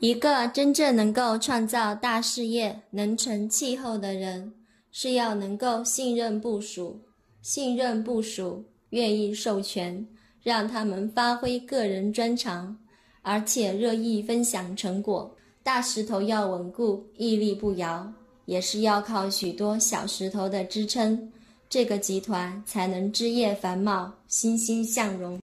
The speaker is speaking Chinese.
一个真正能够创造大事业、能成气候的人，是要能够信任部署，信任部署，愿意授权，让他们发挥个人专长，而且乐意分享成果。大石头要稳固，屹立不摇，也是要靠许多小石头的支撑，这个集团才能枝叶繁茂、欣欣向荣。